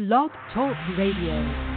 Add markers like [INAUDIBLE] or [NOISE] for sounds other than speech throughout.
Blog Talk Radio.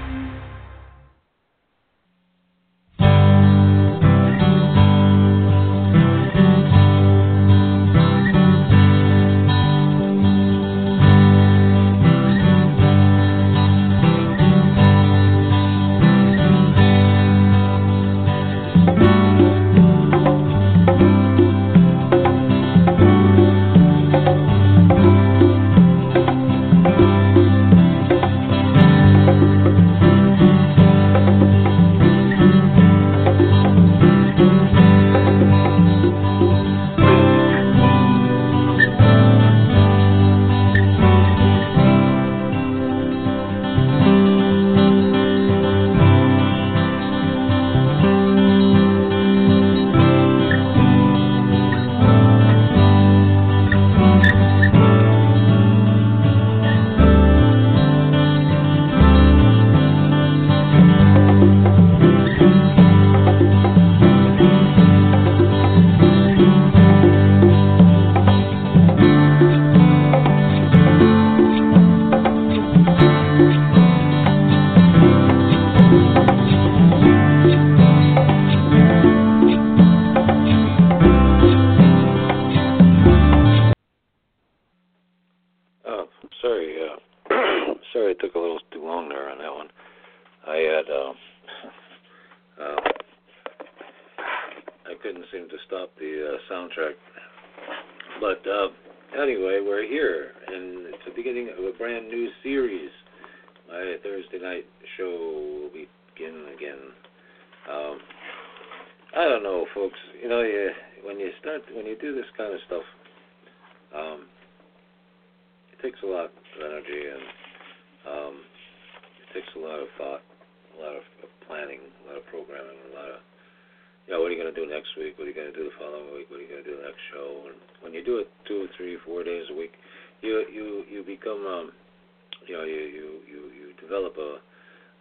I don't know, folks. You know, you, when you start when you do this kind of stuff, um, it takes a lot of energy and um, it takes a lot of thought, a lot of planning, a lot of programming, a lot of yeah, you know, what are you going to do next week? What are you going to do the following week? What are you going to do the next show? And when you do it two, three, four days a week, you you you become um, you know you you you, you develop a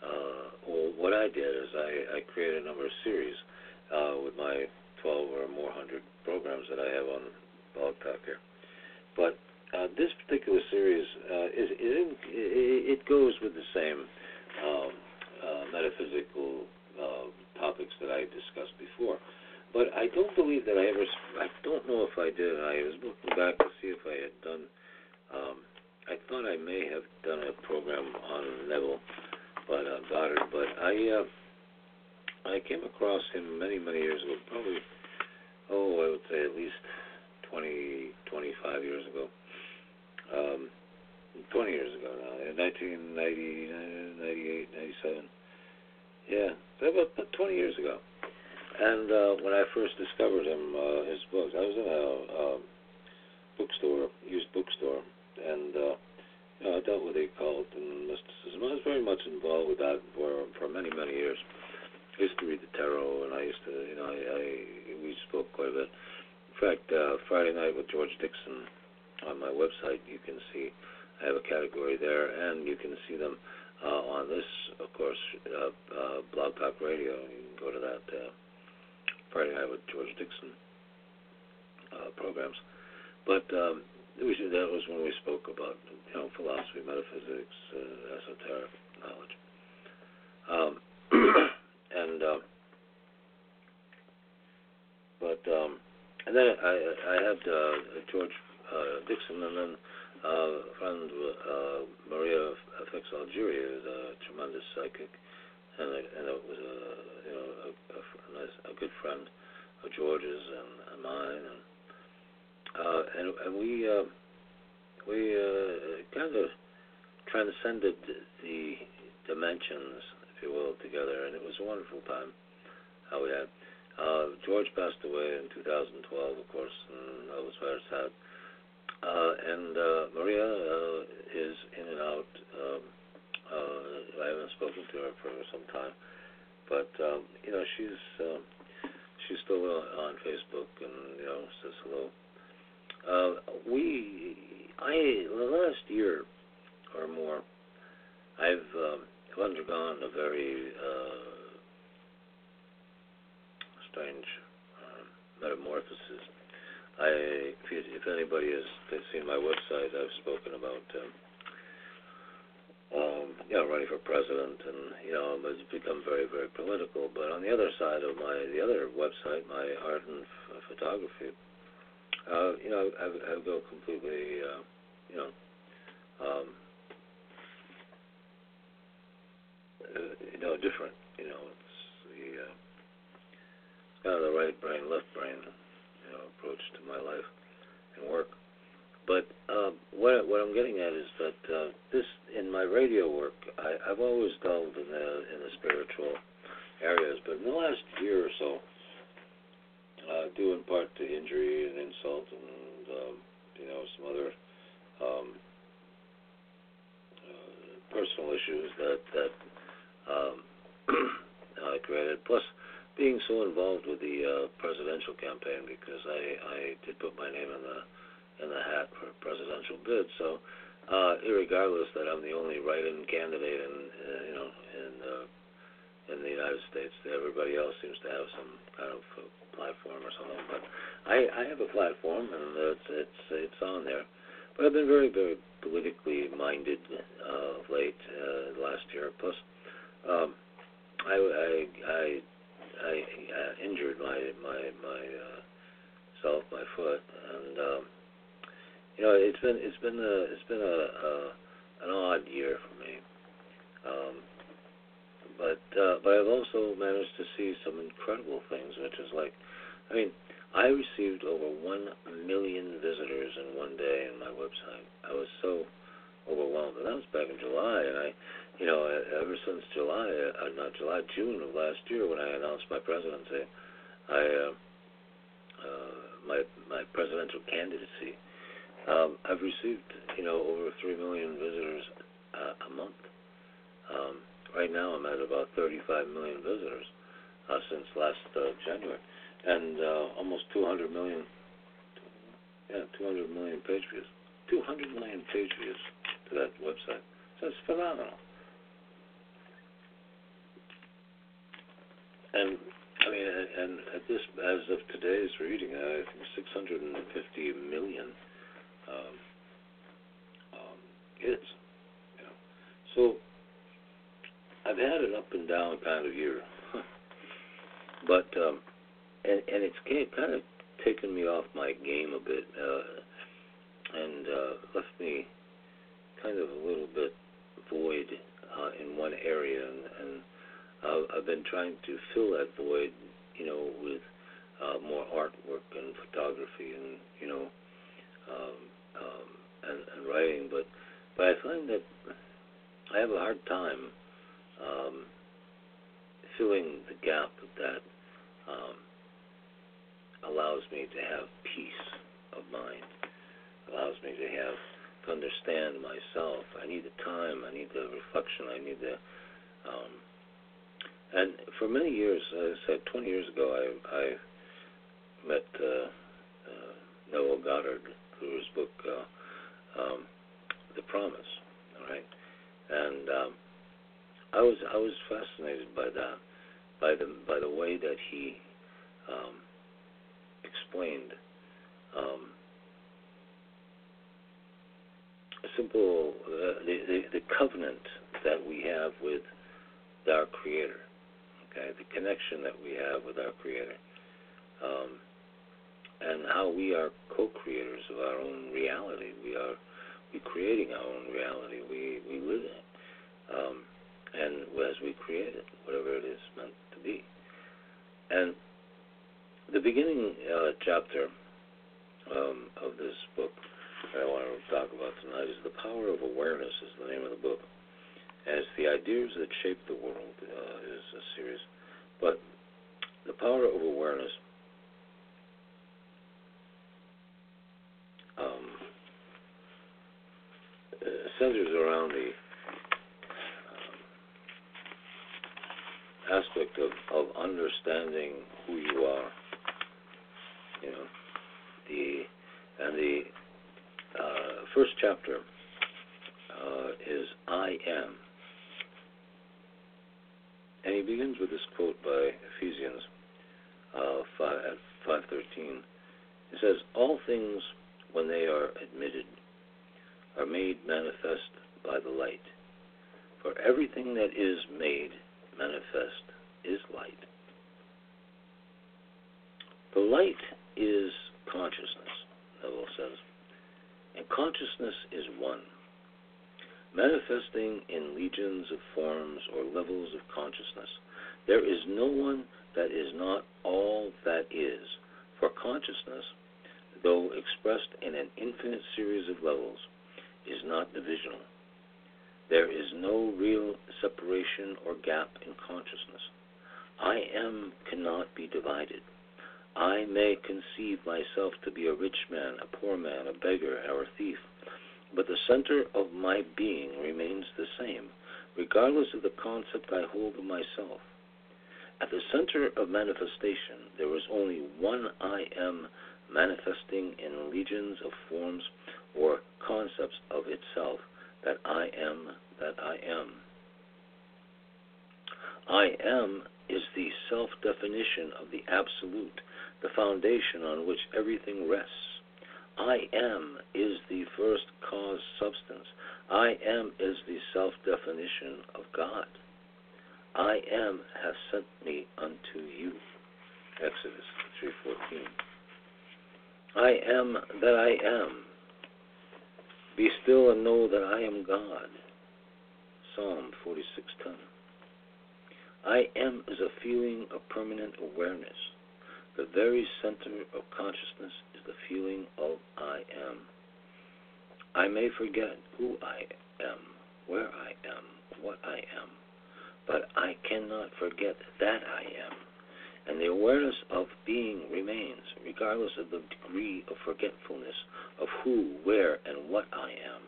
uh, well, what I did is I, I created a number of series uh, with my 12 or more hundred programs that I have on Blog Talk here. But uh, this particular series uh, is, is in, it goes with the same um, uh, metaphysical uh, topics that I discussed before. But I don't believe that I ever. I don't know if I did. I was looking back to see if I had done. Um, I thought I may have done a program on Neville, but uh, Goddard. But I. Uh, I came across him many, many years ago, probably, oh, I would say at least 20, 25 years ago. Um, 20 years ago now, in 1990, 98, 97. Yeah, about, 20 years ago. And uh, when I first discovered him, uh, his books, I was in a, a bookstore, used bookstore, and uh, you know, I dealt with the occult and mysticism. I was very much involved with that for, for many, many years used to read the tarot, and I used to, you know, I, I we spoke quite a bit. In fact, uh, Friday night with George Dixon on my website, you can see I have a category there, and you can see them uh, on this, of course, uh, uh, Blog Talk Radio. You can go to that uh, Friday night with George Dixon uh, programs. But um, we that was when we spoke about you know philosophy, metaphysics, uh, esoteric knowledge. Um, [CLEARS THROAT] and uh, but um, and then I I had uh, George uh, Dixon and then uh, friend uh, Maria FX Algeria, who's a tremendous psychic, and it, and was a you know a, a, a, nice, a good friend of George's and, and mine, and uh, and, and we uh, we uh, kind of transcended the dimensions if you will, together, and it was a wonderful time how we had. Uh, George passed away in 2012, of course, and I was very sad. Uh, and uh, Maria uh, is in and out. Um, uh, I haven't spoken to her for some time, but um, you know she's uh, she's still on, on Facebook and you know says hello. Uh, we I the last year or more, I've um, have undergone a very uh, strange uh, metamorphosis. I, if, you, if anybody has seen my website, I've spoken about um, um, you know running for president, and you know it's become very, very political. But on the other side of my the other website, my art and f- photography, uh, you know, I, I, I go completely, uh, you know, um, uh, you know, different. You know, it's the uh, kind of the right brain, left brain, you know, approach to my life and work. But uh, what what I'm getting at is that uh, this in my radio work, I, I've always delved in the in the spiritual areas, but in the last year or so, uh, due in part to injury and insult and um, you know some other um, uh, personal issues that that um, [CLEARS THROAT] I created, plus being so involved with the uh, presidential campaign because I I did put my name in the in the hat for presidential bid. So, uh, irregardless that I'm the only write-in candidate in uh, you know in uh, in the United States, everybody else seems to have some kind of uh, platform or something. But I I have a platform and it's it's it's on there. But I've been very very politically minded uh, of late uh, last year. Plus, um, I I I I uh, injured my my my uh, self, my foot, and um, you know it's been it's been a it's been a, a an odd year for me. Um, but uh, but I've also managed to see some incredible things, which is like, I mean, I received over one million visitors in one day on my website. I was so overwhelmed, and that was back in July, and I you know, ever since July, uh, not July, June of last year, when I announced my presidency, I uh, uh, my my presidential candidacy, um, I've received you know over three million visitors uh, a month. Um, right now, I'm at about 35 million visitors uh, since last uh, January, and uh, almost 200 million. Yeah, 200 million page views. 200 million page views to that website. So it's phenomenal. And I mean, and at this, as of today's reading, I think 650 million um, um, hits. You know. So I've had an up and down kind of year, [LAUGHS] but um, and and it's kind of taken me off my game a bit, uh, and uh, left me kind of a little bit void uh, in one area, and, and uh, I've been trying to fill that void, you know, with uh, more artwork and photography and you know, um, um, and, and writing. But but I find that I have a hard time um, filling the gap that um, allows me to have peace of mind, allows me to have to understand myself. I need the time. I need the reflection. I need the um, and for many years, as I said, 20 years ago, I, I met uh, uh, Neville Goddard through his book uh, um, The Promise. All right, and um, I was I was fascinated by that, by the by the way that he um, explained um, a simple uh, the, the the covenant that we have with our Creator okay, the connection that we have with our Creator, um, and how we are co-creators of our own reality. We are we creating our own reality. We we live in it, um, and as we create it, whatever it is meant to be. And the beginning uh, chapter um, of this book that I want to talk about tonight is the power of awareness. Is the name of the book as the ideas that shape the world uh, is a series. But the power of awareness um, uh, centers around the um, aspect of, of understanding who you are. You know, the and the uh, first chapter uh, is I am and he begins with this quote by Ephesians uh, 5, at 5.13. It says, All things, when they are admitted, are made manifest by the light. For everything that is made manifest is light. The light is consciousness, Neville says, and consciousness is one, manifesting in legions of forms or levels of consciousness. There is no one that is not all that is, for consciousness, though expressed in an infinite series of levels, is not divisional. There is no real separation or gap in consciousness. I am cannot be divided. I may conceive myself to be a rich man, a poor man, a beggar, or a thief, but the center of my being remains the same, regardless of the concept I hold of myself. At the center of manifestation, there is only one I am manifesting in legions of forms or concepts of itself that I am that I am. I am is the self definition of the absolute, the foundation on which everything rests. I am is the first cause substance. I am is the self definition of God. I am has sent me unto you. Exodus 3:14. I am that I am. Be still and know that I am God. Psalm 46:10. I am is a feeling of permanent awareness. The very center of consciousness the feeling of I am. I may forget who I am, where I am, what I am, but I cannot forget that I am. And the awareness of being remains, regardless of the degree of forgetfulness of who, where, and what I am.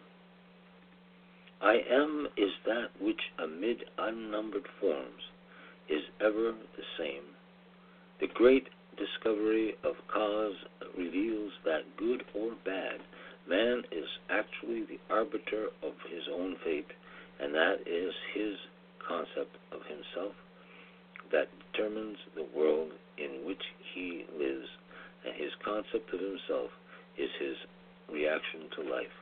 I am is that which, amid unnumbered forms, is ever the same. The great discovery of cause reveals that, good or bad, man is actually the arbiter of his own fate, and that is his concept of himself that determines the world in which he lives, and his concept of himself is his reaction to life.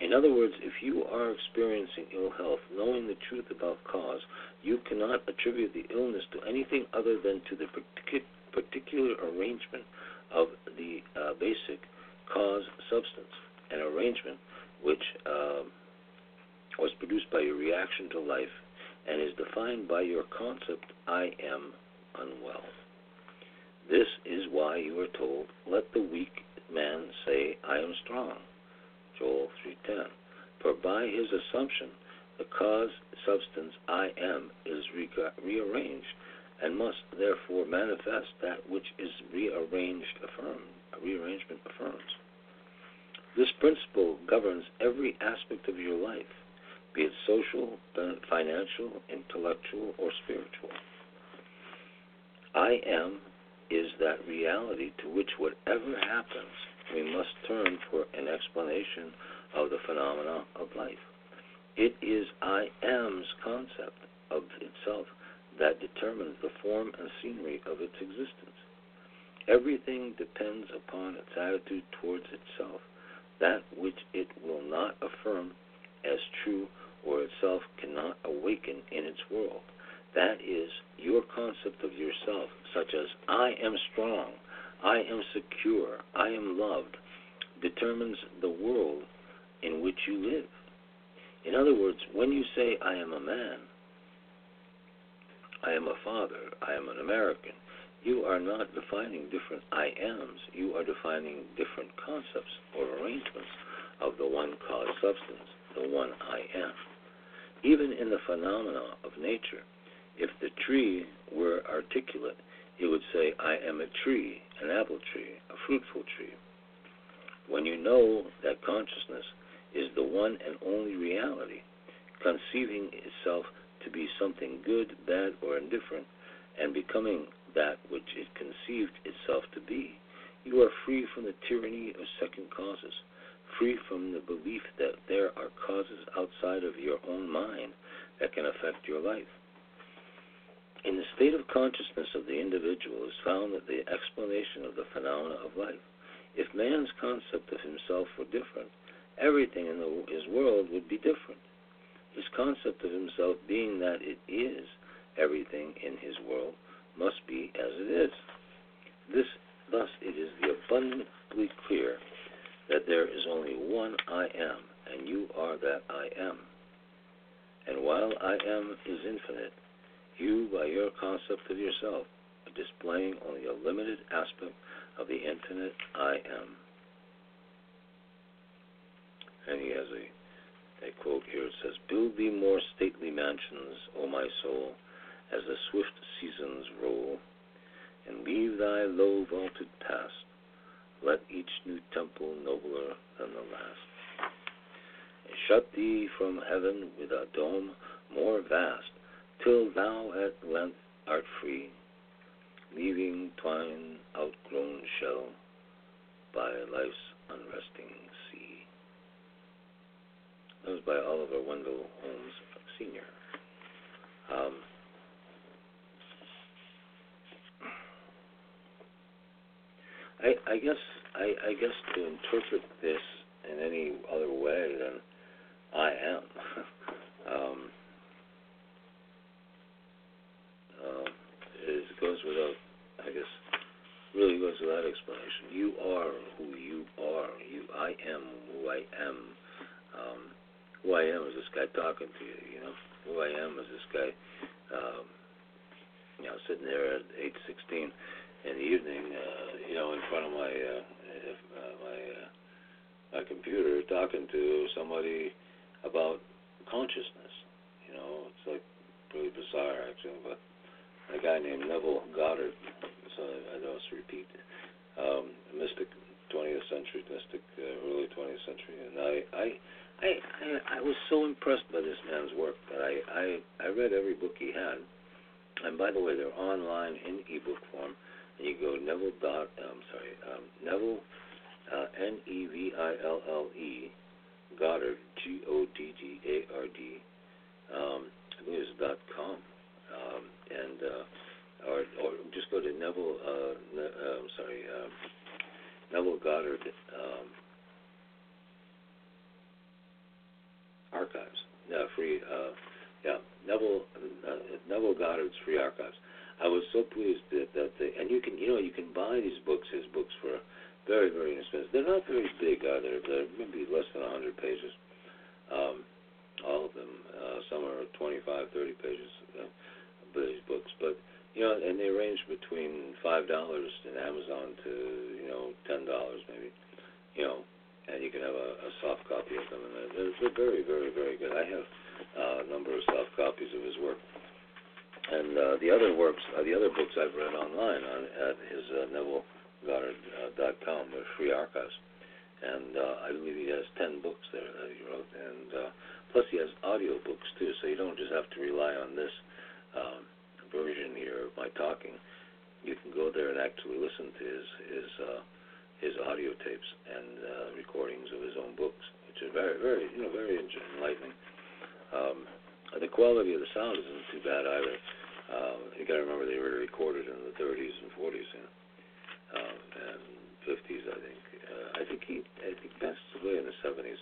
In other words, if you are experiencing ill health, knowing the truth about cause, you cannot attribute the illness to anything other than to the particular arrangement of the uh, basic cause substance, an arrangement which uh, was produced by your reaction to life and is defined by your concept, I am unwell. This is why you are told, let the weak man say, I am strong. Joel 3:10. For by his assumption, the cause substance I am is re- rearranged and must therefore manifest that which is rearranged affirmed. A rearrangement affirms. This principle governs every aspect of your life, be it social, financial, intellectual, or spiritual. I am is that reality to which whatever happens we must turn for an explanation of the phenomena of life. It is I am's concept of itself that determines the form and scenery of its existence. Everything depends upon its attitude towards itself, that which it will not affirm as true or itself cannot awaken in its world. That is, your concept of yourself, such as I am strong, I am secure, I am loved, determines the world in which you live. In other words, when you say, I am a man, I am a father, I am an American, you are not defining different I ams, you are defining different concepts or arrangements of the one cause substance, the one I am. Even in the phenomena of nature, if the tree were articulate, it would say, I am a tree, an apple tree, a fruitful tree. When you know that consciousness is the one and only reality, conceiving itself to be something good, bad, or indifferent, and becoming that which it conceived itself to be, you are free from the tyranny of second causes, free from the belief that there are causes outside of your own mind that can affect your life. In the state of consciousness of the individual is found the explanation of the phenomena of life. If man's concept of himself were different, everything in the, his world would be different. His concept of himself being that it is everything in his world must be as it is. This thus it is abundantly clear that there is only one I am, and you are that I am. And while I am is infinite, you, by your concept of yourself, are displaying only a limited aspect of the infinite I am. And he has a, a quote here. It says, Build thee more stately mansions, O my soul, as the swift seasons roll, and leave thy low vaulted past. Let each new temple nobler than the last. And shut thee from heaven with a dome more vast, till thou at length art free, leaving twine outgrown shell by life's unresting. That was by Oliver Wendell Holmes Sr. Um, I, I guess I, I guess to interpret this in any other way than I am [LAUGHS] um, uh, it goes without I guess really goes without explanation. You are who you are. You I am who I am. Um, who I am is this guy talking to you. You know who I am is this guy. Um, you know, sitting there at eight sixteen in the evening, uh, you know, in front of my uh, uh, my uh, my computer, talking to somebody about consciousness. You know, it's like really bizarre actually, but a guy named Neville Goddard. So I don't repeat, um, mystic, 20th century mystic, uh, early 20th century, and I, I, I, I, was so impressed by this man's work that I, I, I read every book he had. And by the way, they're online in ebook form. And you go Neville dot. I'm sorry, um, Neville, uh, N E V I L L E, Goddard, G O D G A R D. Um, I think it's dot com. Um, and uh, or or just go to Neville. Uh, ne- uh, I'm sorry, uh, Neville Goddard um, archives. Yeah, free. Uh, yeah, Neville uh, Neville Goddard's free archives. I was so pleased that, that they, and you can you know you can buy these books his books for very very inexpensive. They're not very big either. They're maybe less than 100 pages. Um, all of them. Uh, some are 25, 30 pages. Uh, these books, but you know, and they range between five dollars in Amazon to you know ten dollars maybe, you know, and you can have a, a soft copy of them, and they're, very, very, very good. I have uh, a number of soft copies of his work, and uh, the other works, uh, the other books I've read online on at his uh, NevilleGoddard.com, uh, they're free archives, and uh, I believe he has ten books there that he wrote, and uh, plus he has audio books too, so you don't just have to rely on this um, version here of my talking, you can go there and actually listen to his his uh, his audio tapes and uh, recordings of his own books, which are very very you know very enlightening. Um, the quality of the sound isn't too bad either. Uh, you got to remember they were recorded in the 30s and 40s and, um, and 50s, I think. Uh, I think he I think passed away in the 70s.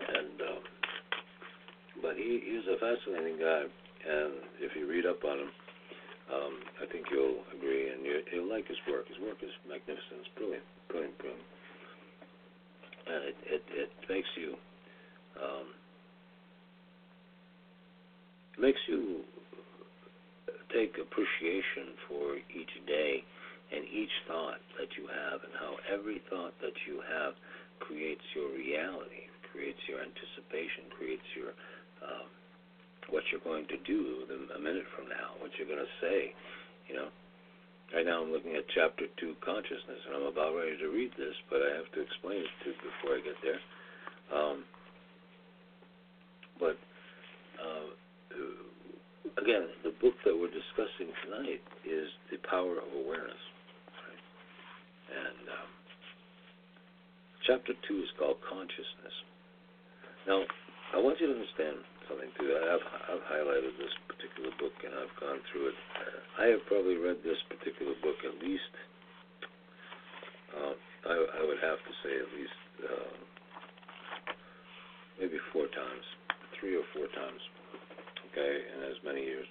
And um, but he he's a fascinating guy, and if you read up on him, um, I think you'll agree, and you, you'll like his work. His work is magnificent. It's brilliant, brilliant, brilliant, and it it, it makes you um, makes you take appreciation for each day and each thought that you have, and how every thought that you have creates your reality, creates your anticipation, creates your um, what you're going to do a minute from now, what you're going to say. You know, right now I'm looking at chapter two, consciousness, and I'm about ready to read this, but I have to explain it to before I get there. Um, but uh, again, the book that we're discussing tonight is the power of awareness, right? and um, chapter two is called consciousness. Now, I want you to understand something too. I've, I've highlighted this particular book and I've gone through it. I have probably read this particular book at least. Uh, I, I would have to say at least uh, four times, three or four times, okay, in as many years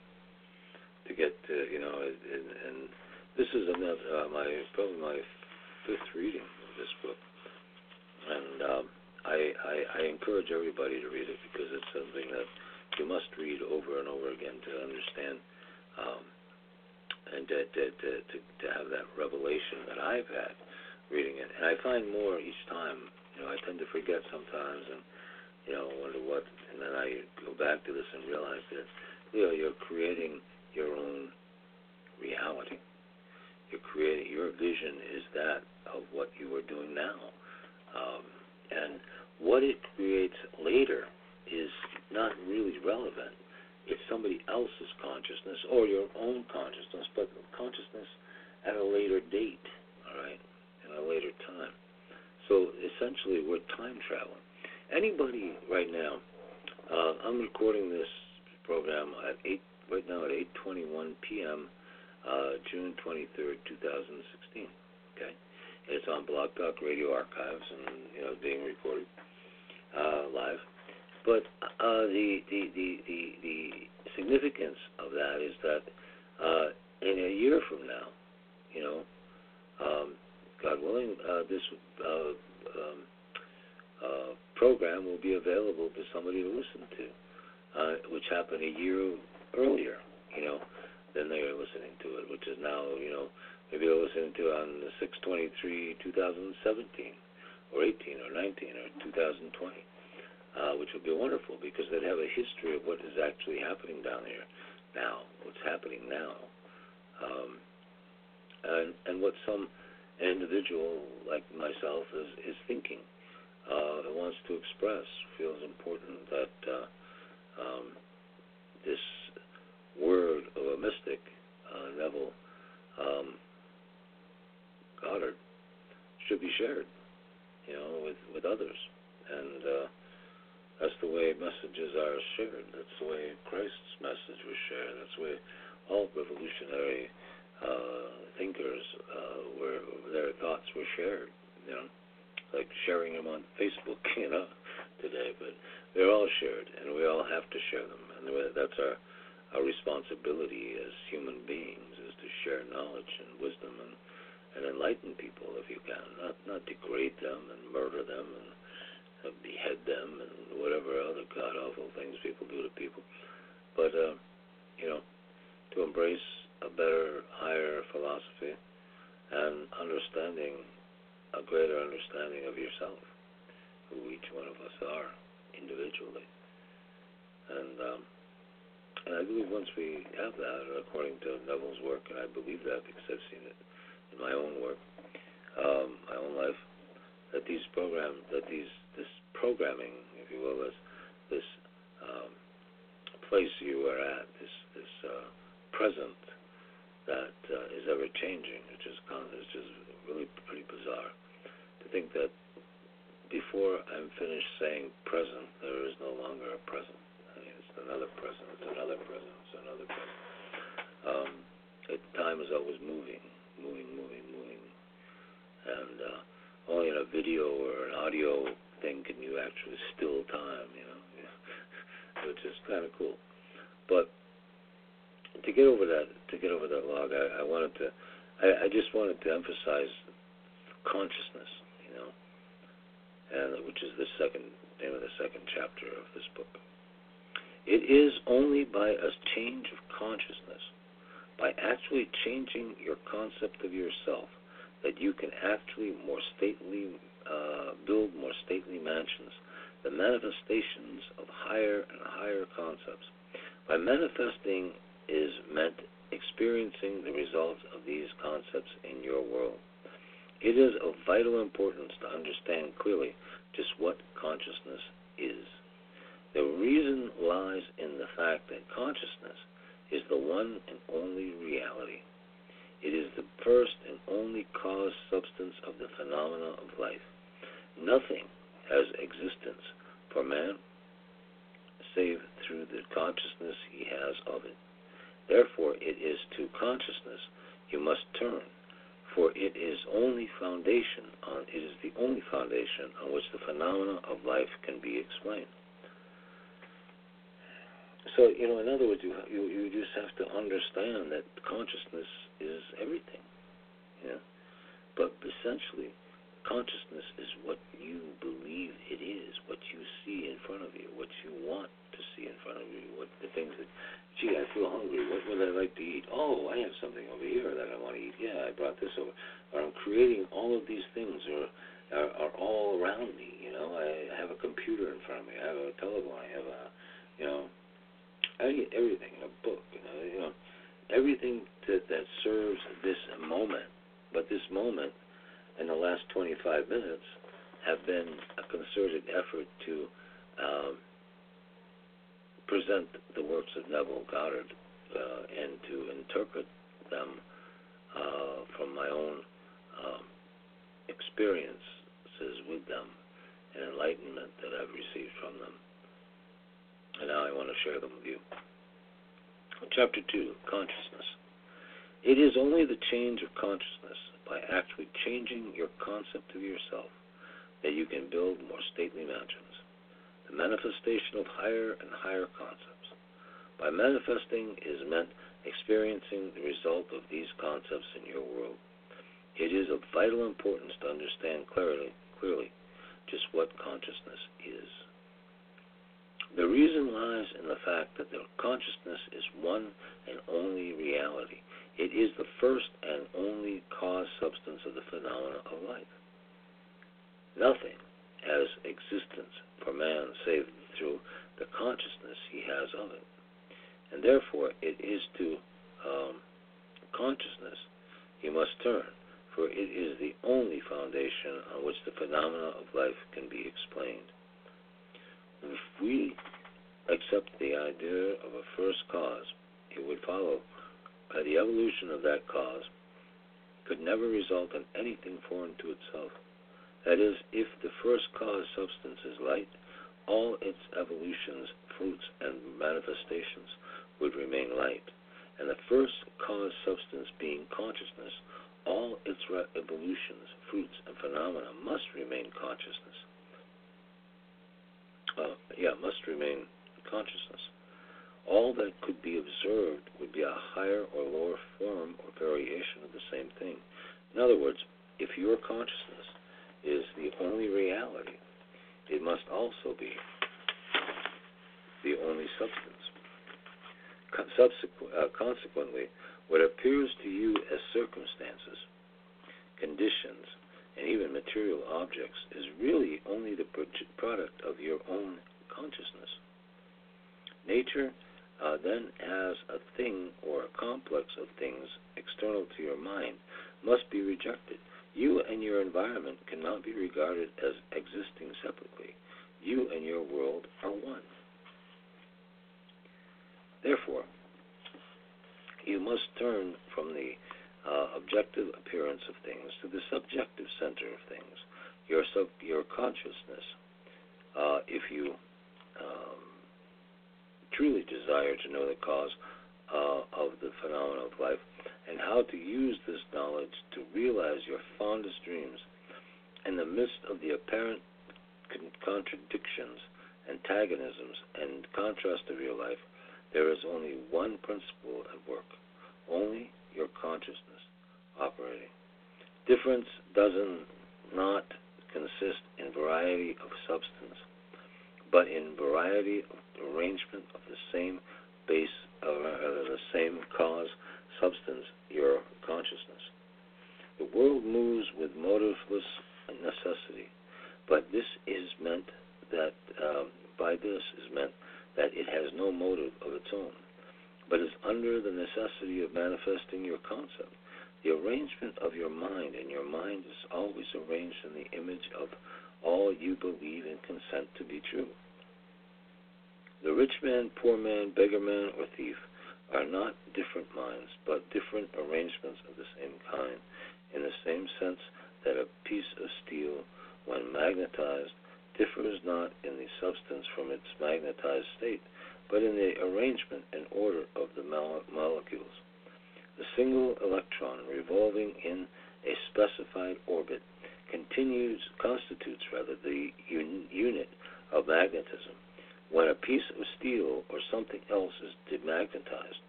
to get to, you know, and, and this is another, uh, my probably my fifth reading of this book, and um, I, I I encourage everybody to read it because it's that you must read over and over again to understand. Um, and to, to, to, to, to have that revelation that I've had reading it. And I find more each time. You know, I tend to forget sometimes and, you know, wonder what, and then I go back to this and realize that, you know, you're creating your own reality. You're creating, your vision is that of what you are doing now. Um, and what it creates later is not really relevant it's somebody else's consciousness or your own consciousness, but consciousness at a later date, all right, in a later time. So essentially, we're time traveling. Anybody right now, uh, I'm recording this program at eight right now at 8:21 p.m. Uh, June 23rd, 2016. Okay, it's on Blog Talk Radio Archives and you know being recorded uh, live. But uh, the, the, the, the, the significance of that is that uh, in a year from now, you know, um, God willing, uh, this uh, um, uh, program will be available to somebody to listen to, uh, which happened a year earlier, you know, than they are listening to it, which is now, you know, maybe they're listening to on 623 2017 or 18 or 19 or 2020 uh, which would be wonderful because they'd have a history of what is actually happening down here now, what's happening now, um, and and what some individual like myself is is thinking, uh, wants to express, feels important that uh, um, this word of a mystic, uh, Neville um, Goddard, should be shared, you know, with with others, and uh, the way messages are shared. That's the way Christ's message was shared. That's the way all revolutionary uh, thinkers uh, were their thoughts were shared. You know, like sharing them on Facebook. [LAUGHS] You know, today, but they're all shared, and we all have to share them. And that's our our responsibility as human beings is to share knowledge and wisdom and and enlighten people if you can, not not degrade them and murder them and behead them and whatever other god awful things people do to people. But uh, you know, to embrace a better, higher philosophy and understanding a greater understanding of yourself, who each one of us are individually. And um, and I believe once we have that, according to Neville's work, and I believe that because I've seen it in my own work, um, my own life, that these programs, that these this programming, if you will, this this um, place you are at, this this uh, present that uh, is ever changing, which is is just really pretty bizarre to think that before I'm finished saying present, there is no longer a present. I mean, it's another present, it's another present, it's another present. Um, it, time is always moving, moving, moving, moving, and uh, only in a video or an audio thing can you actually still time, you know, [LAUGHS] which is kind of cool. But to get over that, to get over that log, I, I wanted to, I, I just wanted to emphasize consciousness, you know, and which is the second name of the second chapter of this book. It is only by a change of consciousness, by actually changing your concept of yourself, that you can actually more stately uh, build more stately mansions, the manifestations of higher and higher concepts. By manifesting is meant experiencing the results of these concepts in your world. It is of vital importance to understand clearly just what consciousness is. The reason lies in the fact that consciousness is the one and only reality. It is the first and only cause substance of the phenomena of life. Nothing has existence for man save through the consciousness he has of it. Therefore, it is to consciousness you must turn, for it is only foundation on it is the only foundation on which the phenomena of life can be explained. so you know, in other words, you you you just have to understand that consciousness is everything. Yeah. But essentially, consciousness is what you believe it is, what you see in front of you, what you want to see in front of you, what the things that, gee, I feel hungry. What would I like to eat? Oh, I have something over here that I want to eat. Yeah, I brought this over. Or I'm creating all of these things, or are, are all around me. You know, I have a computer in front of me. I have a telephone. I have a, you know, any, everything. A book. You know, you know, everything that that serves this moment. But this moment, in the last 25 minutes, have been a concerted effort to um, present the works of Neville Goddard uh, and to interpret them uh, from my own um, experiences with them and enlightenment that I've received from them. And now I want to share them with you. Chapter 2 Consciousness. It is only the change of consciousness by actually changing your concept of yourself that you can build more stately mansions. The manifestation of higher and higher concepts. By manifesting is meant experiencing the result of these concepts in your world. It is of vital importance to understand clearly, clearly just what consciousness is. The reason lies in the fact that the consciousness is one and only reality. It is the first and only cause substance of the phenomena of life. Nothing has existence for man save through the consciousness he has of it. And therefore, it is to um, consciousness he must turn, for it is the only foundation on which the phenomena of life can be explained. If we accept the idea of a first cause, it would follow that the evolution of that cause could never result in anything foreign to itself. That is, if the first cause substance is light, all its evolutions, fruits, and manifestations would remain light. And the first cause substance being consciousness, all its evolutions, fruits, and phenomena must remain consciousness uh, yeah, must remain consciousness. All that could be observed would be a higher or lower form or variation of the same thing. In other words, if your consciousness is the only reality, it must also be the only substance. Uh, consequently, what appears to you as circumstances, conditions, and even material objects is really only the product of your own consciousness. Nature uh, then as a thing or a complex of things external to your mind must be rejected. You and your environment cannot be regarded as existing separately. You and your world are one. Therefore, you must turn from the uh, objective appearance of things to the subjective center of things, your sub, your consciousness. Uh, if you um, truly desire to know the cause uh, of the phenomena of life and how to use this knowledge to realize your fondest dreams, in the midst of the apparent con- contradictions, antagonisms, and contrast of your life, there is only one principle at work, only your consciousness operating. Difference does not consist in variety of substance, but in variety of arrangement of the same base, uh, the same cause, substance, your consciousness. The world moves with motiveless necessity, but this is meant that um, by this is meant that it has no motive of its own but is under the necessity of manifesting your concept. The arrangement of your mind, and your mind is always arranged in the image of all you believe and consent to be true. Rich man, poor man, beggar man, or thief are not different minds, but different arrangements of the same kind, in the same sense that a piece of steel, when magnetized, differs not in the substance from its magnetized state but in the arrangement and order of the molecules. The single electron revolving in a specified orbit continues constitutes rather the un- unit of magnetism. When a piece of steel or something else is demagnetized,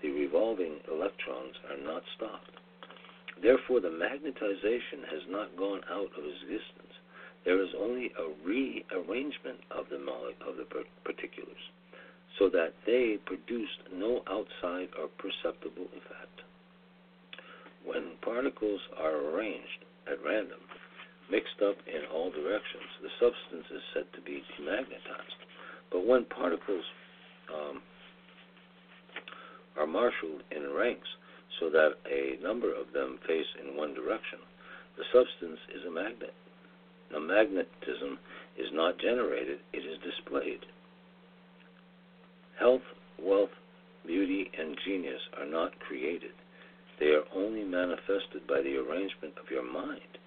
the revolving electrons are not stopped. Therefore, the magnetization has not gone out of existence. There is only a rearrangement of the, of the particulars so that they produced no outside or perceptible effect. When particles are arranged at random, mixed up in all directions, the substance is said to be demagnetized. But when particles um, are marshaled in ranks so that a number of them face in one direction, the substance is a magnet. Now, magnetism is not generated, it is displayed. Health, wealth, beauty, and genius are not created. They are only manifested by the arrangement of your mind.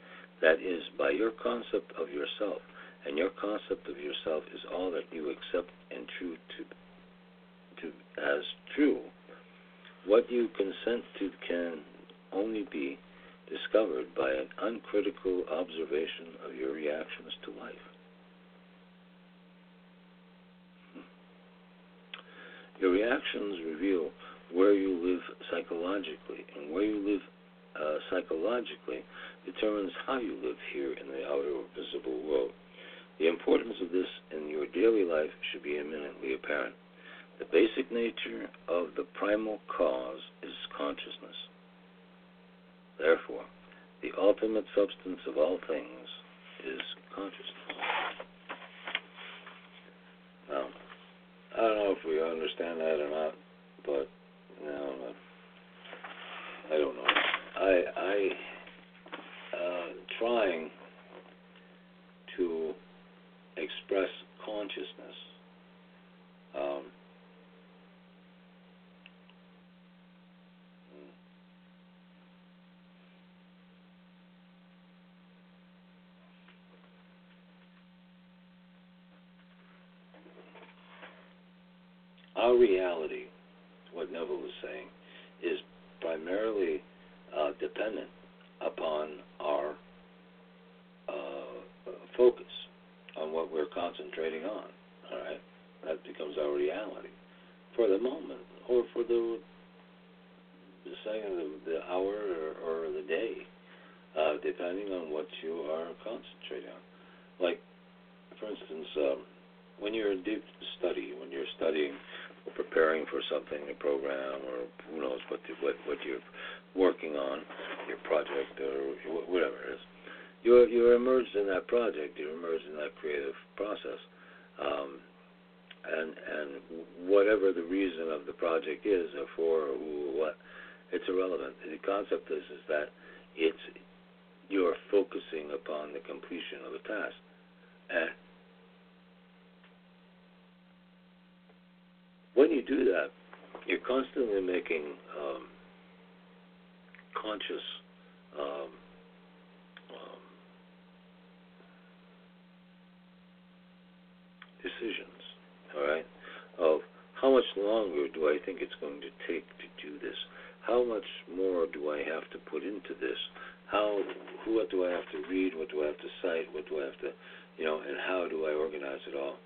That is, by your concept of yourself. And your concept of yourself is all that you accept and true to, to as true. What you consent to can only be discovered by an uncritical observation of your reactions to life. Your reactions reveal where you live psychologically, and where you live uh, psychologically determines how you live here in the outer visible world. The importance of this in your daily life should be eminently apparent. The basic nature of the primal cause is consciousness. Therefore, the ultimate substance of all things is consciousness. Now, I don't know if we understand that or not, but no, I don't know. I I uh, trying to express consciousness. Um, our reality, what Neville was saying, is primarily uh, dependent upon our uh, focus on what we're concentrating on. All right, that becomes our reality for the moment, or for the the second, the, the hour, or, or the day, uh, depending on what you are concentrating on. Like, for instance, um, when you're in deep study, when you're studying or preparing for something, a program, or who knows what the, what what you're working on, your project or whatever it is, you're you're immersed in that project. You're immersed in that creative process, um, and and whatever the reason of the project is, or for, or who, or what, it's irrelevant. The concept is is that it's you're focusing upon the completion of a task, and when you do that, you're constantly making um, conscious um, um, decisions, all right, of how much longer do I think it's going to take to do this? How much more do I have to put into this? How, what do I have to read? What do I have to cite? What do I have to, you know, and how do I organize it all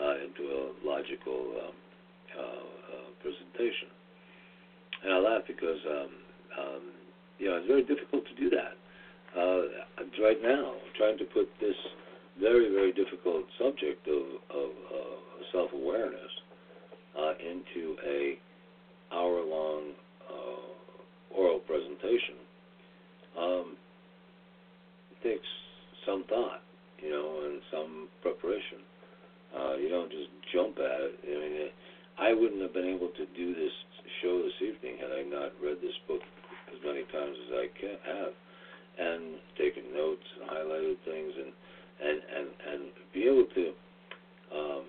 uh, into a logical um, uh, uh, presentation? And I laugh because um, um, you know, it's very difficult to do that. Uh, right now, trying to put this very, very difficult subject of, of uh, self-awareness uh, into a hour-long uh, oral presentation. Um, it takes some thought, you know, and some preparation. Uh, you don't just jump at it. I mean, I wouldn't have been able to do this show this evening had I not read this book as many times as I can have, and taken notes and highlighted things, and and and and be able to, um,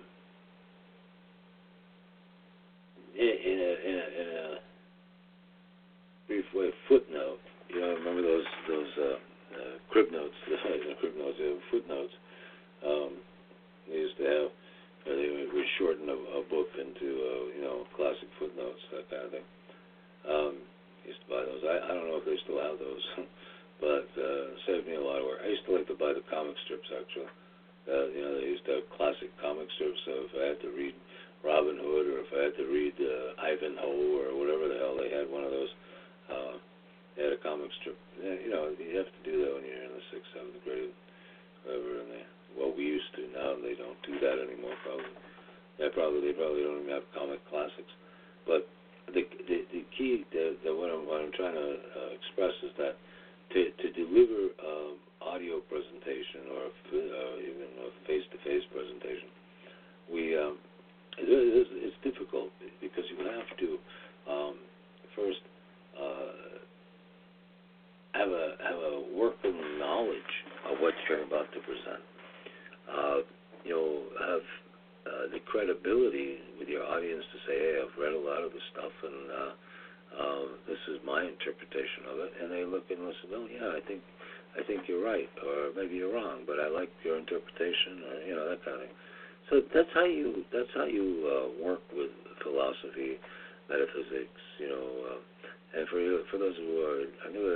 in, in a in a, in a brief way, footnote. You know, remember those those uh, uh, crib notes, [LAUGHS] the crib notes, uh, footnotes. Um, they used to have. Uh, they would shorten a, a book into uh, you know classic footnotes, that kind of thing. Um, used to buy those. I, I don't know if they still have those, [LAUGHS] but uh, saved me a lot of work. I used to like to buy the comic strips actually. Uh, you know, they used to have classic comic strips, so if I had to read Robin Hood or if I had to read uh, Ivanhoe or whatever the hell they had one of those, had a comic strip. You know, you have to do that when you're in the sixth, seventh grade, whatever. And they, well, we used to. Now they don't do that anymore. Probably. Yeah, probably they probably don't even have comic classics. But the the, the key, the, the what I'm what I'm trying to uh, express is that to to deliver um, audio presentation or uh, even a face-to-face presentation, we um, it is, it's difficult because you have to um, first uh, have a have a working knowledge of what you're about to present. Uh, you know, have uh, the credibility with your audience to say, "Hey, I've read a lot of the stuff, and uh, um, this is my interpretation of it." And they look and listen. Oh, yeah, I think I think you're right, or maybe you're wrong, but I like your interpretation, or you know that kind of thing. So that's how you that's how you uh, work with philosophy, metaphysics, you know. Uh, and for for those who are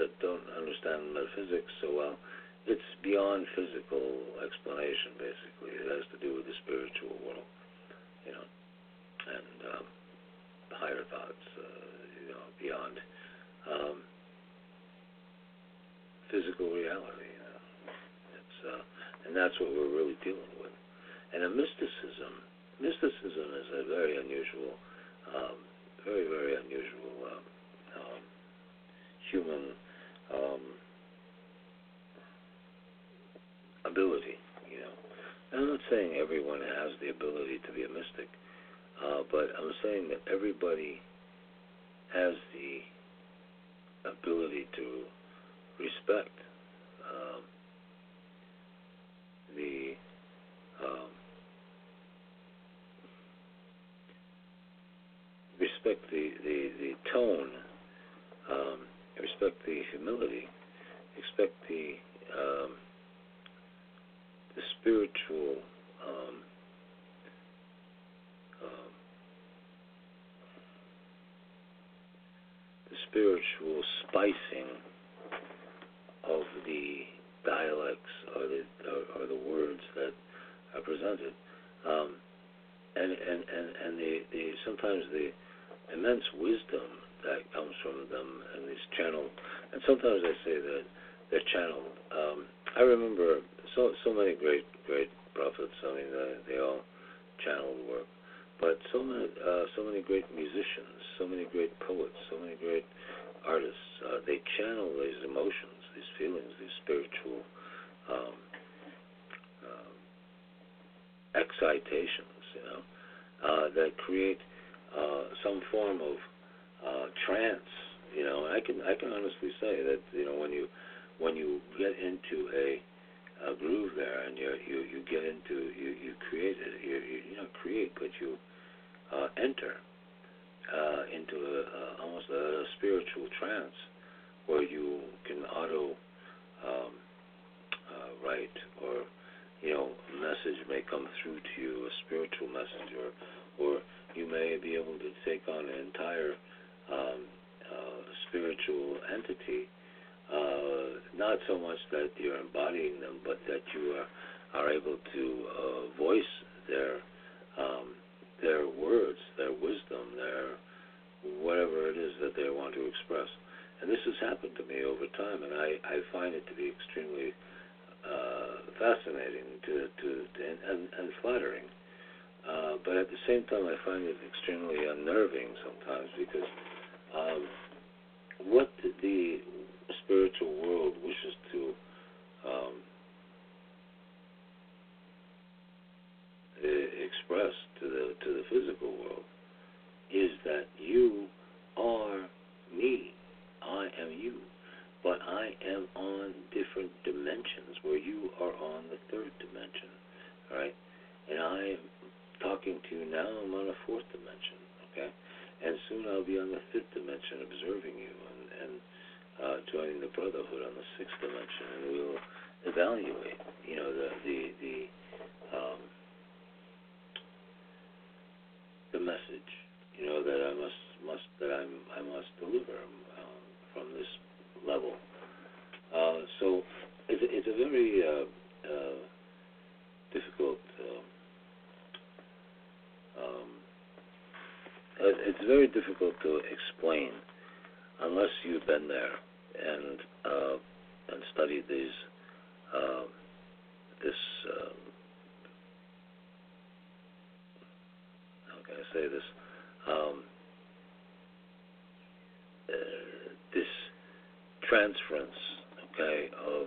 that don't understand metaphysics so well, it's beyond physical explanation. Basically, it has to do with the spiritual world, you know, and um, higher thoughts, uh, you know, beyond um, physical reality. You know. It's uh, and that's what we're really dealing with. And a mysticism, mysticism is a very unusual, um, very very unusual um, human. Um, ability, you know. I'm not saying everyone has the ability to be a mystic, uh, but I'm saying that everybody has the ability to respect um, the um, respect the, the, the tone, humility, expect the um, the spiritual um, um, the spiritual spicing of the dialects or the or, the words that are presented, um, and and and and the, the sometimes the immense wisdom that comes from them and these channeled, and sometimes I say that they're channeled. Um, I remember so so many great great prophets. I mean, they, they all channeled work, but so many uh, so many great musicians, so many great poets, so many great artists. Uh, they channel these emotions, these feelings, these spiritual um, um, excitations, you know, uh, that create uh, some form of uh, trance. You know, I can I can honestly say that you know when you when you get into a a groove there, and you you you get into you you create it. You you, you not create, but you uh, enter uh, into a, a, almost a spiritual trance where you can auto um, uh, write, or you know, a message may come through to you, a spiritual message, or or you may be able to take on an entire um, spiritual entity uh, not so much that you're embodying them, but that you are, are able to uh, voice their um, their words, their wisdom, their whatever it is that they want to express. And this has happened to me over time, and I, I find it to be extremely uh, fascinating to, to, to and, and flattering. Uh, but at the same time, I find it extremely unnerving sometimes because um, what the spiritual world wishes to um, express to the to the physical world is that you are me. I am you. But I am on different dimensions where you are on the third dimension. All right? And I am talking to you now, I'm on a fourth dimension. Okay? And soon I'll be on the fifth dimension observing you and, and uh, joining the brotherhood on the sixth dimension, and we'll evaluate, you know, the the the um, the message, you know, that I must must that I'm I must deliver um, from this level. Uh, so it's a, it's a very uh, uh, difficult um, it's very difficult to explain unless you've been there and uh, and studied these uh, this um, how can I say this? Um, uh, this transference okay of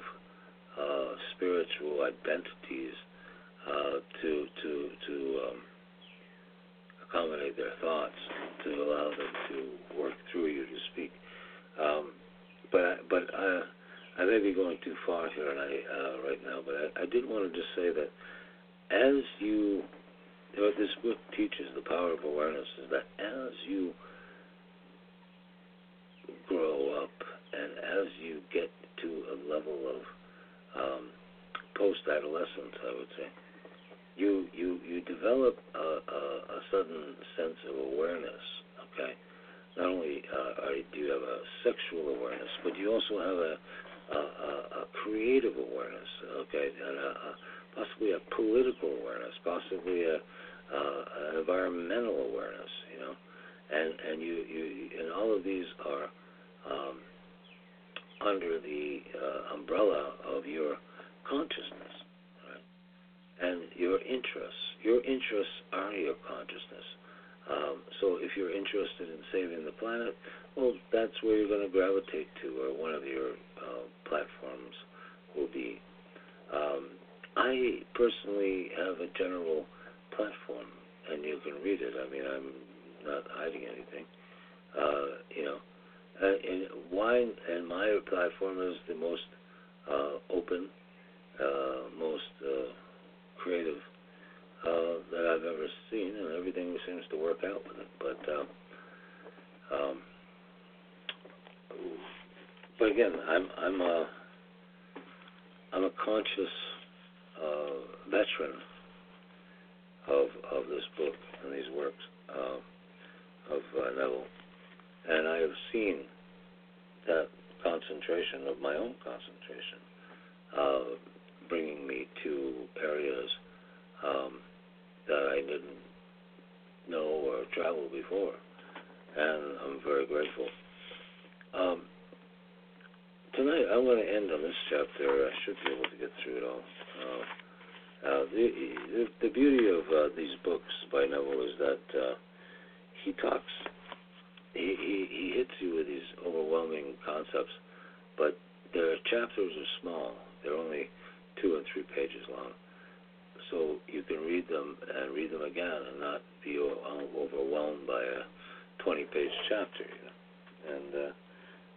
uh, spiritual identities uh, to to to um, accommodate their thoughts, to allow them to work through you to speak. Um, but but I, I may be going too far here, and I uh, right now. But I, I did want to just say that as you, what this book teaches, the power of awareness, is that as you grow up and as you get to a level of um, post-adolescence, I would say, you you you develop a, a, a sudden sense of awareness. Okay, not only uh, are, do you have a sexual awareness, but you also have a a, a creative awareness. Okay, and a, a, possibly a political awareness, possibly a, an environmental awareness. You know, and and you you and all of these are um, under the uh, umbrella of your consciousness right? and your interests. Your interests are your consciousness. Um, so if you're interested in saving the planet, well, that's where you're going to gravitate to, or one of your uh, platforms will be. Um, I personally have a general platform, and you can read it. I mean, I'm not hiding anything. Uh, you know, uh, and why? And my platform is the most uh, open, uh, most uh, creative uh, that I've ever seen, and everything seems to work out with it. But uh, um, but again, I'm I'm a I'm a conscious uh, veteran of of this book and these works uh, of uh, Neville, and I have seen that concentration of my own concentration. Uh, bringing me to areas um, that I didn't know or travel before, and I'm very grateful. Um, tonight, I'm going to end on this chapter. I should be able to get through it all. Uh, uh, the, the, the beauty of uh, these books by Neville is that uh, he talks, he, he, he hits you with these overwhelming concepts, but their chapters are small. They're only two and three pages long. So you can read them and read them again and not be overwhelmed by a 20 page chapter, you know, and, uh,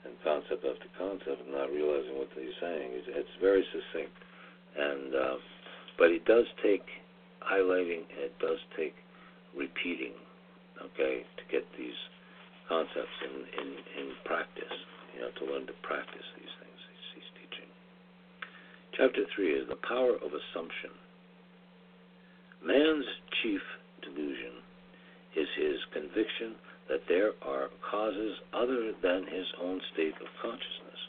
and concept after concept and not realizing what he's saying. It's, it's very succinct. And, uh, but it does take highlighting and it does take repeating, okay, to get these concepts in, in, in practice, you know, to learn to practice these things. He's, he's teaching. Chapter 3 is the power of assumption. Man's chief delusion is his conviction that there are causes other than his own state of consciousness.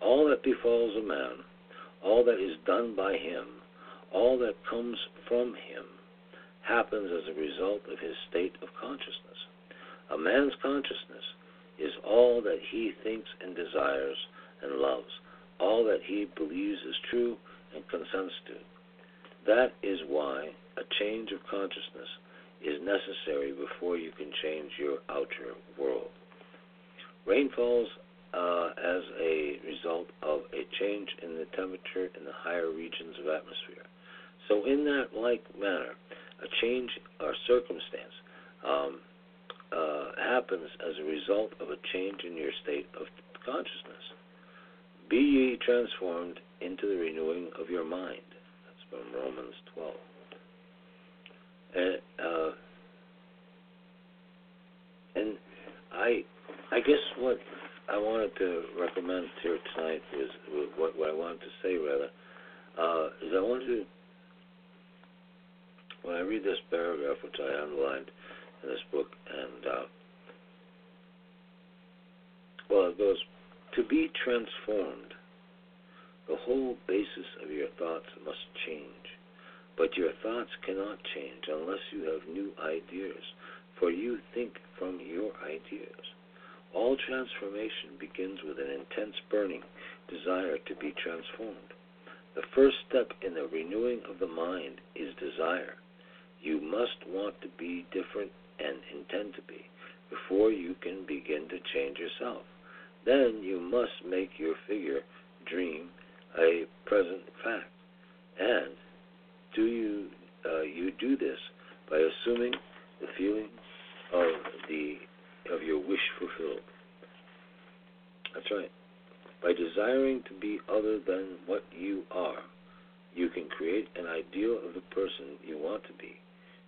All that befalls a man, all that is done by him, all that comes from him, happens as a result of his state of consciousness. A man's consciousness is all that he thinks and desires and loves all that he believes is true and consents to. That is why a change of consciousness is necessary before you can change your outer world. Rain falls uh, as a result of a change in the temperature in the higher regions of atmosphere. So, in that like manner, a change or circumstance um, uh, happens as a result of a change in your state of consciousness. Be ye transformed into the renewing of your mind. That's from Romans 12. Uh, and I, I guess what I wanted to recommend here tonight is what, what I wanted to say rather uh, is I wanted to when I read this paragraph, which I underlined in this book, and uh, well, it goes to be transformed, the whole basis of your thoughts must change. But your thoughts cannot change unless you have new ideas for you think from your ideas. All transformation begins with an intense burning desire to be transformed. The first step in the renewing of the mind is desire. You must want to be different and intend to be before you can begin to change yourself. Then you must make your figure dream a present fact. And do you uh, you do this by assuming the feeling of the of your wish fulfilled. That's right. By desiring to be other than what you are, you can create an ideal of the person you want to be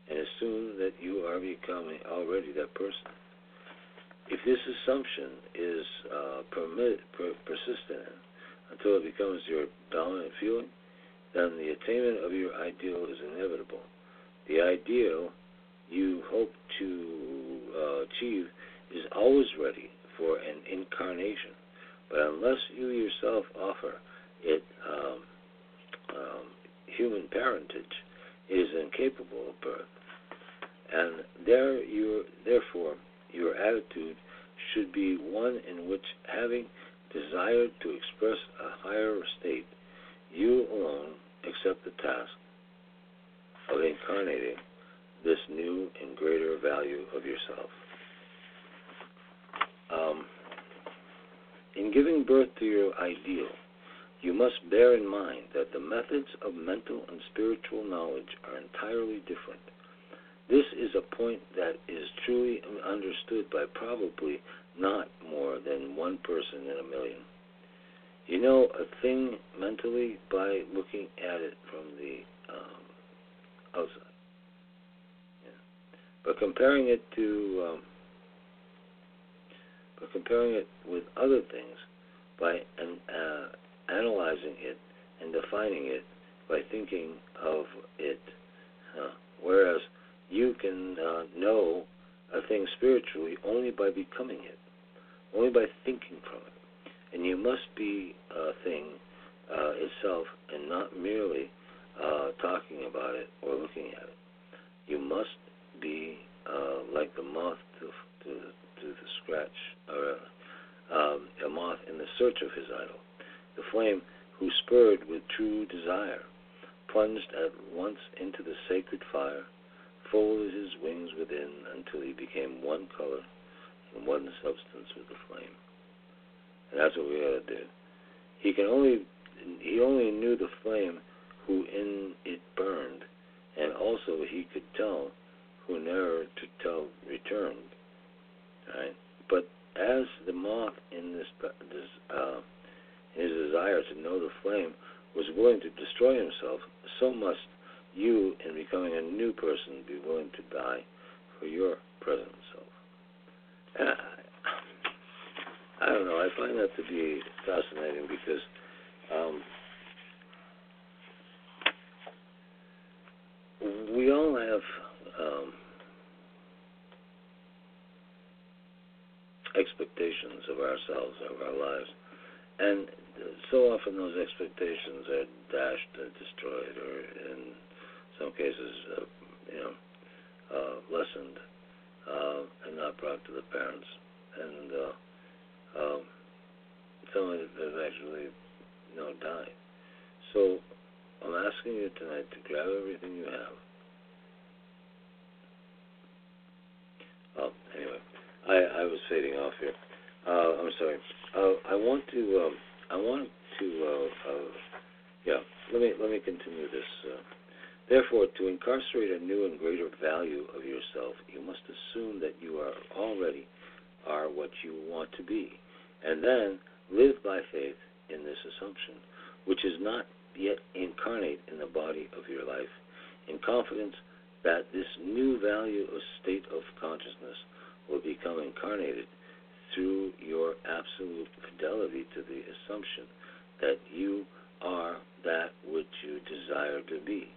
and assume that you are becoming already that person. If this assumption is uh, permit, per, persistent until it becomes your dominant feeling, then the attainment of your ideal is inevitable. The ideal you hope to uh, achieve is always ready for an incarnation, but unless you yourself offer it um, um, human parentage, it is incapable of birth. And there, you, therefore, your attitude should be one in which, having desired to express a higher state, you alone accept the task of incarnating this new and greater value of yourself. Um, in giving birth to your ideal, you must bear in mind that the methods of mental and spiritual knowledge are entirely different. This is a point that is truly understood by probably not more than one person in a million. You know a thing mentally by looking at it from the um, outside. Yeah. But comparing it to, um, but comparing it with other things by an, uh, analyzing it and defining it by thinking of it. Uh, whereas you can uh, know a thing spiritually only by becoming it, only by thinking from it. And you must be a thing uh, itself and not merely uh, talking about it or looking at it. You must be uh, like the moth to, to, to the scratch, or um, a moth in the search of his idol. The flame who spurred with true desire, plunged at once into the sacred fire, folded his wings within until he became one color and one substance with the flame. And that's what we to do. He can only he only knew the flame who in it burned, and also he could tell who ne'er to tell returned. Right? But as the moth in this, this uh, his desire to know the flame was willing to destroy himself, so must you, in becoming a new person, be willing to die for your present self. And I, I don't know. I find that to be fascinating because um, we all have um, expectations of ourselves, of our lives, and so often those expectations are dashed or destroyed, or in some cases, uh, you know, uh, lessened uh, and not brought to the parents, and uh, um, some of them actually, you know, died. So I'm asking you tonight to grab everything you have. Oh, anyway, I, I was fading off here. Uh, I'm sorry. Uh, I want to. Um, I want to. Uh, uh, yeah. Let me let me continue this. Uh, therefore, to incarcerate a new and greater value of yourself, you must assume that you are already are what you want to be, and then live by faith in this assumption, which is not yet incarnate in the body of your life, in confidence that this new value or state of consciousness will become incarnated through your absolute fidelity to the assumption that you are that which you desire to be.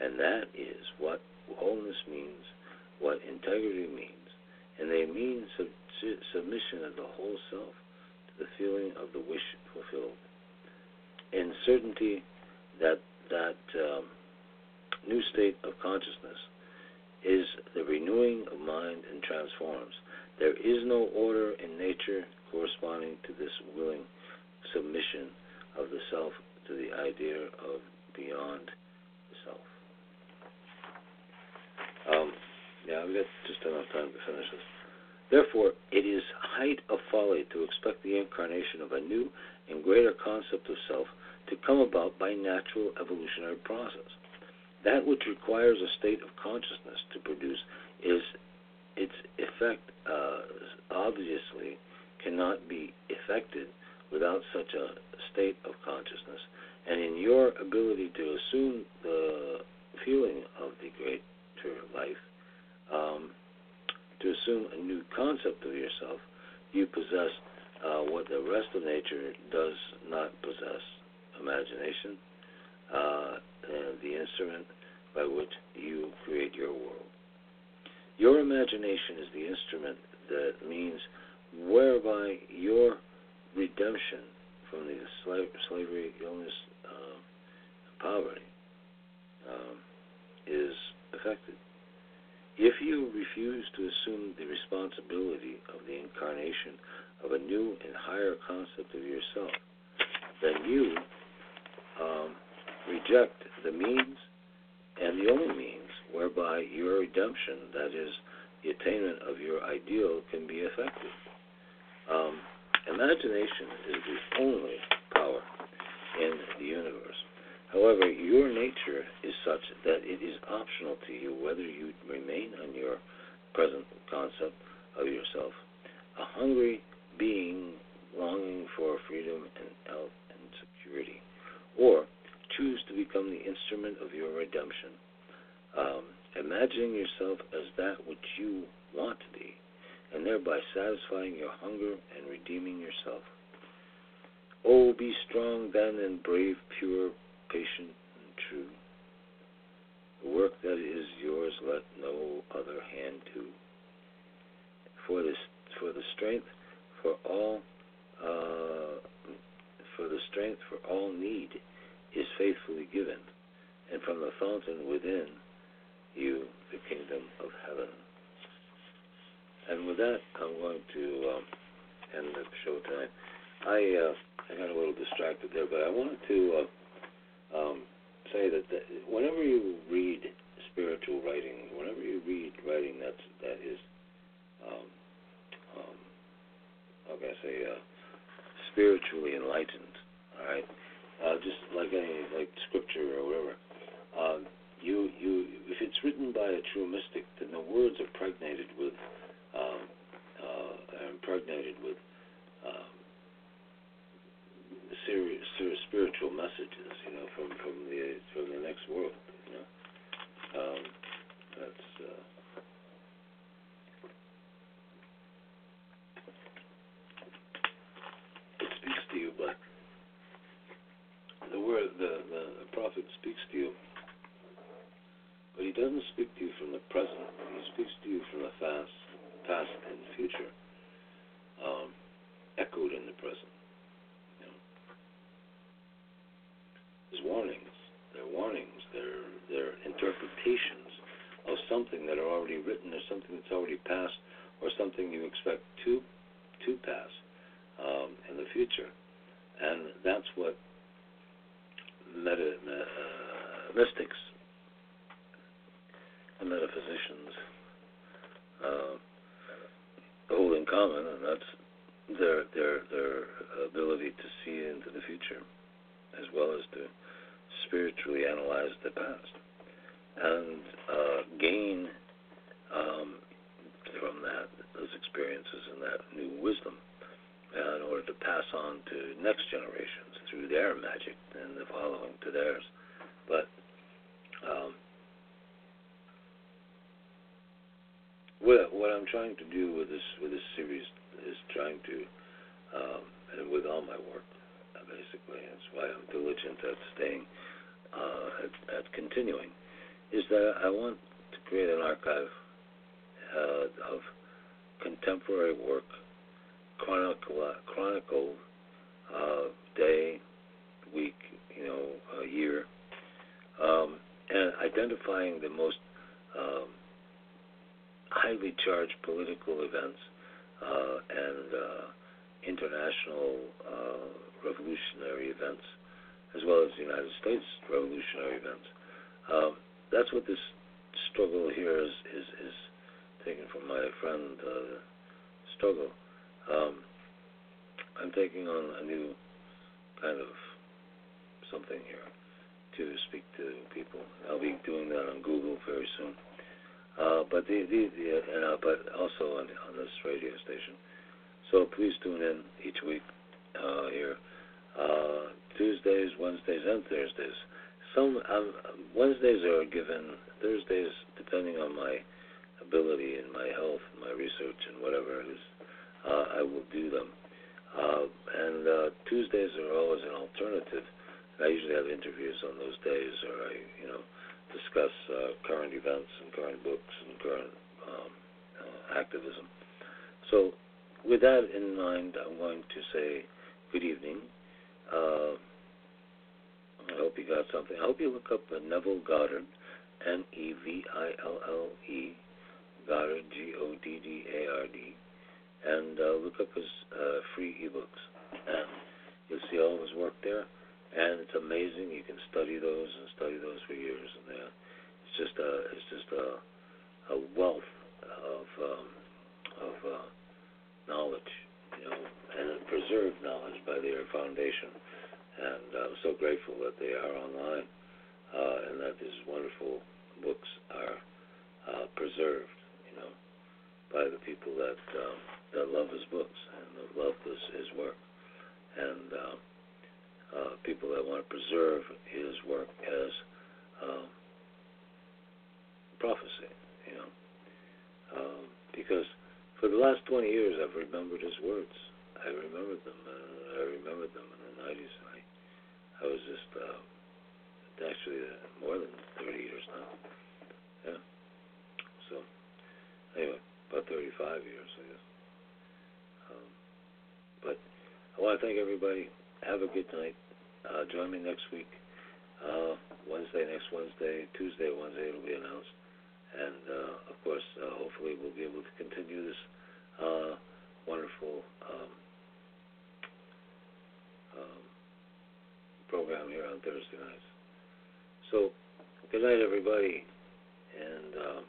And that is what wholeness means, what integrity means. And they mean sub- submission of the whole self to the feeling of the wish fulfilled in certainty that that um, new state of consciousness is the renewing of mind and transforms. There is no order in nature corresponding to this willing submission of the self to the idea of beyond the self. Um, yeah, I've got just enough time to finish this. Therefore, it is height of folly to expect the incarnation of a new and greater concept of self to come about by natural evolutionary process. That which requires a state of consciousness to produce is its effect uh, obviously cannot be effected without such a state of consciousness. And in your ability to assume the feeling of the greater life, um, to assume a new concept of yourself, you possess uh, what the rest of nature does not possess imagination, uh, the instrument by which you create your world. Your imagination is the instrument that means whereby your redemption from the slavery, illness, uh, poverty um, is affected. If you refuse to assume the responsibility of the incarnation of a new and higher concept of yourself, then you um, reject the means and the only means whereby your redemption, that is, the attainment of your ideal, can be effected. Um, imagination is the only power in the universe. However, your nature is such that it is optional to you whether you remain on your present concept of yourself, a hungry being longing for freedom and health and security, or choose to become the instrument of your redemption, um, imagining yourself as that which you want to be, and thereby satisfying your hunger and redeeming yourself. Oh, be strong then and brave, pure, patient, and true. The work that is yours let no other hand do. For this, for the strength for all, uh, for the strength for all need is faithfully given, and from the fountain within you the kingdom of heaven. And with that, I'm going to um, end the show tonight. I uh, I got a little distracted there, but I wanted to uh, um, say that whenever you read spiritual writing, whenever you read writing that's that is, um, um, how I say, uh, spiritually enlightened, all right, uh, just like any like scripture or whatever. Uh, you you if it's written by a true mystic, then the words are pregnated with um, uh, impregnated with um, serious, serious spiritual messages, you know, from from the from the next world, you know. Um, that's uh, it speaks to you, but the the, the prophet speaks to you, but he doesn't speak to you from the present. He speaks to you from the past, past and future, um, echoed in the present. There's warnings. They're warnings. They're they're interpretations of something that are already written, or something that's already passed, or something you expect to to pass um, in the future, and that's what meta, uh, mystics and metaphysicians uh, hold in common, and that's their their their ability to see into the future, as well as to spiritually analyze the past and uh, gain um, from that those experiences and that new wisdom uh, in order to pass on to next generations through their magic and the following to theirs. But um, what what I'm trying to do with this with this series is trying to um, and with all my work uh, basically. That's why I'm diligent at staying uh, at, at continuing. Is that I want to create an archive uh, of contemporary work chronicle chronicled uh, day week you know a year um, and identifying the most charged political events uh, and uh, international uh, revolutionary events, as well as the United States revolutionary events. Um, that's what this struggle here is is, is taken from my friend uh, struggle. Um, I'm taking on a new kind of something here to speak to people. I'll be doing that on Google very soon. Uh, but the, the, the uh, but also on, on this radio station. So please tune in each week uh, here, uh, Tuesdays, Wednesdays, and Thursdays. Some um, Wednesdays are given. Thursdays, depending on my ability and my health, my research, and whatever it is, uh, I will do them. Uh, and uh, Tuesdays are always an alternative. I usually have interviews on those days, or I, you know, discuss uh, current events and current books and current um, uh, activism. So, with that in mind, I'm going to say good evening. Uh, I hope you got something. I hope you look up uh, Neville Goddard, N E V I L L E, Goddard, G O D D A R D, and uh, look up his uh, free ebooks. And you'll see all his work there and it's amazing. You can study those and study those for years, and uh, it's just a it's just a, a wealth of um, of uh, knowledge, you know, and preserved knowledge by their foundation. And I'm so grateful that they are online uh, and that these wonderful books are uh, preserved, you know, by the people that um, that love his books and love his, his work. And um, uh, people that want to preserve his work as um, prophecy, you know. Um, because for the last 20 years, I've remembered his words. I remembered them. Uh, I remembered them in the 90s. I, I was just, uh, actually, uh, more than 30 years now. Yeah. So, anyway, about 35 years, I guess. Um, but I want to thank everybody. Have a good night. Uh, join me next week, uh, Wednesday, next Wednesday, Tuesday, Wednesday, it'll be announced. And, uh, of course, uh, hopefully we'll be able to continue this uh, wonderful um, um, program here on Thursday nights. So, good night, everybody. And, um,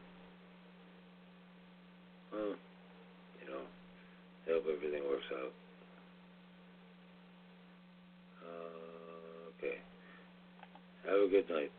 well, you know, I hope everything works out. Okay. Have a good night.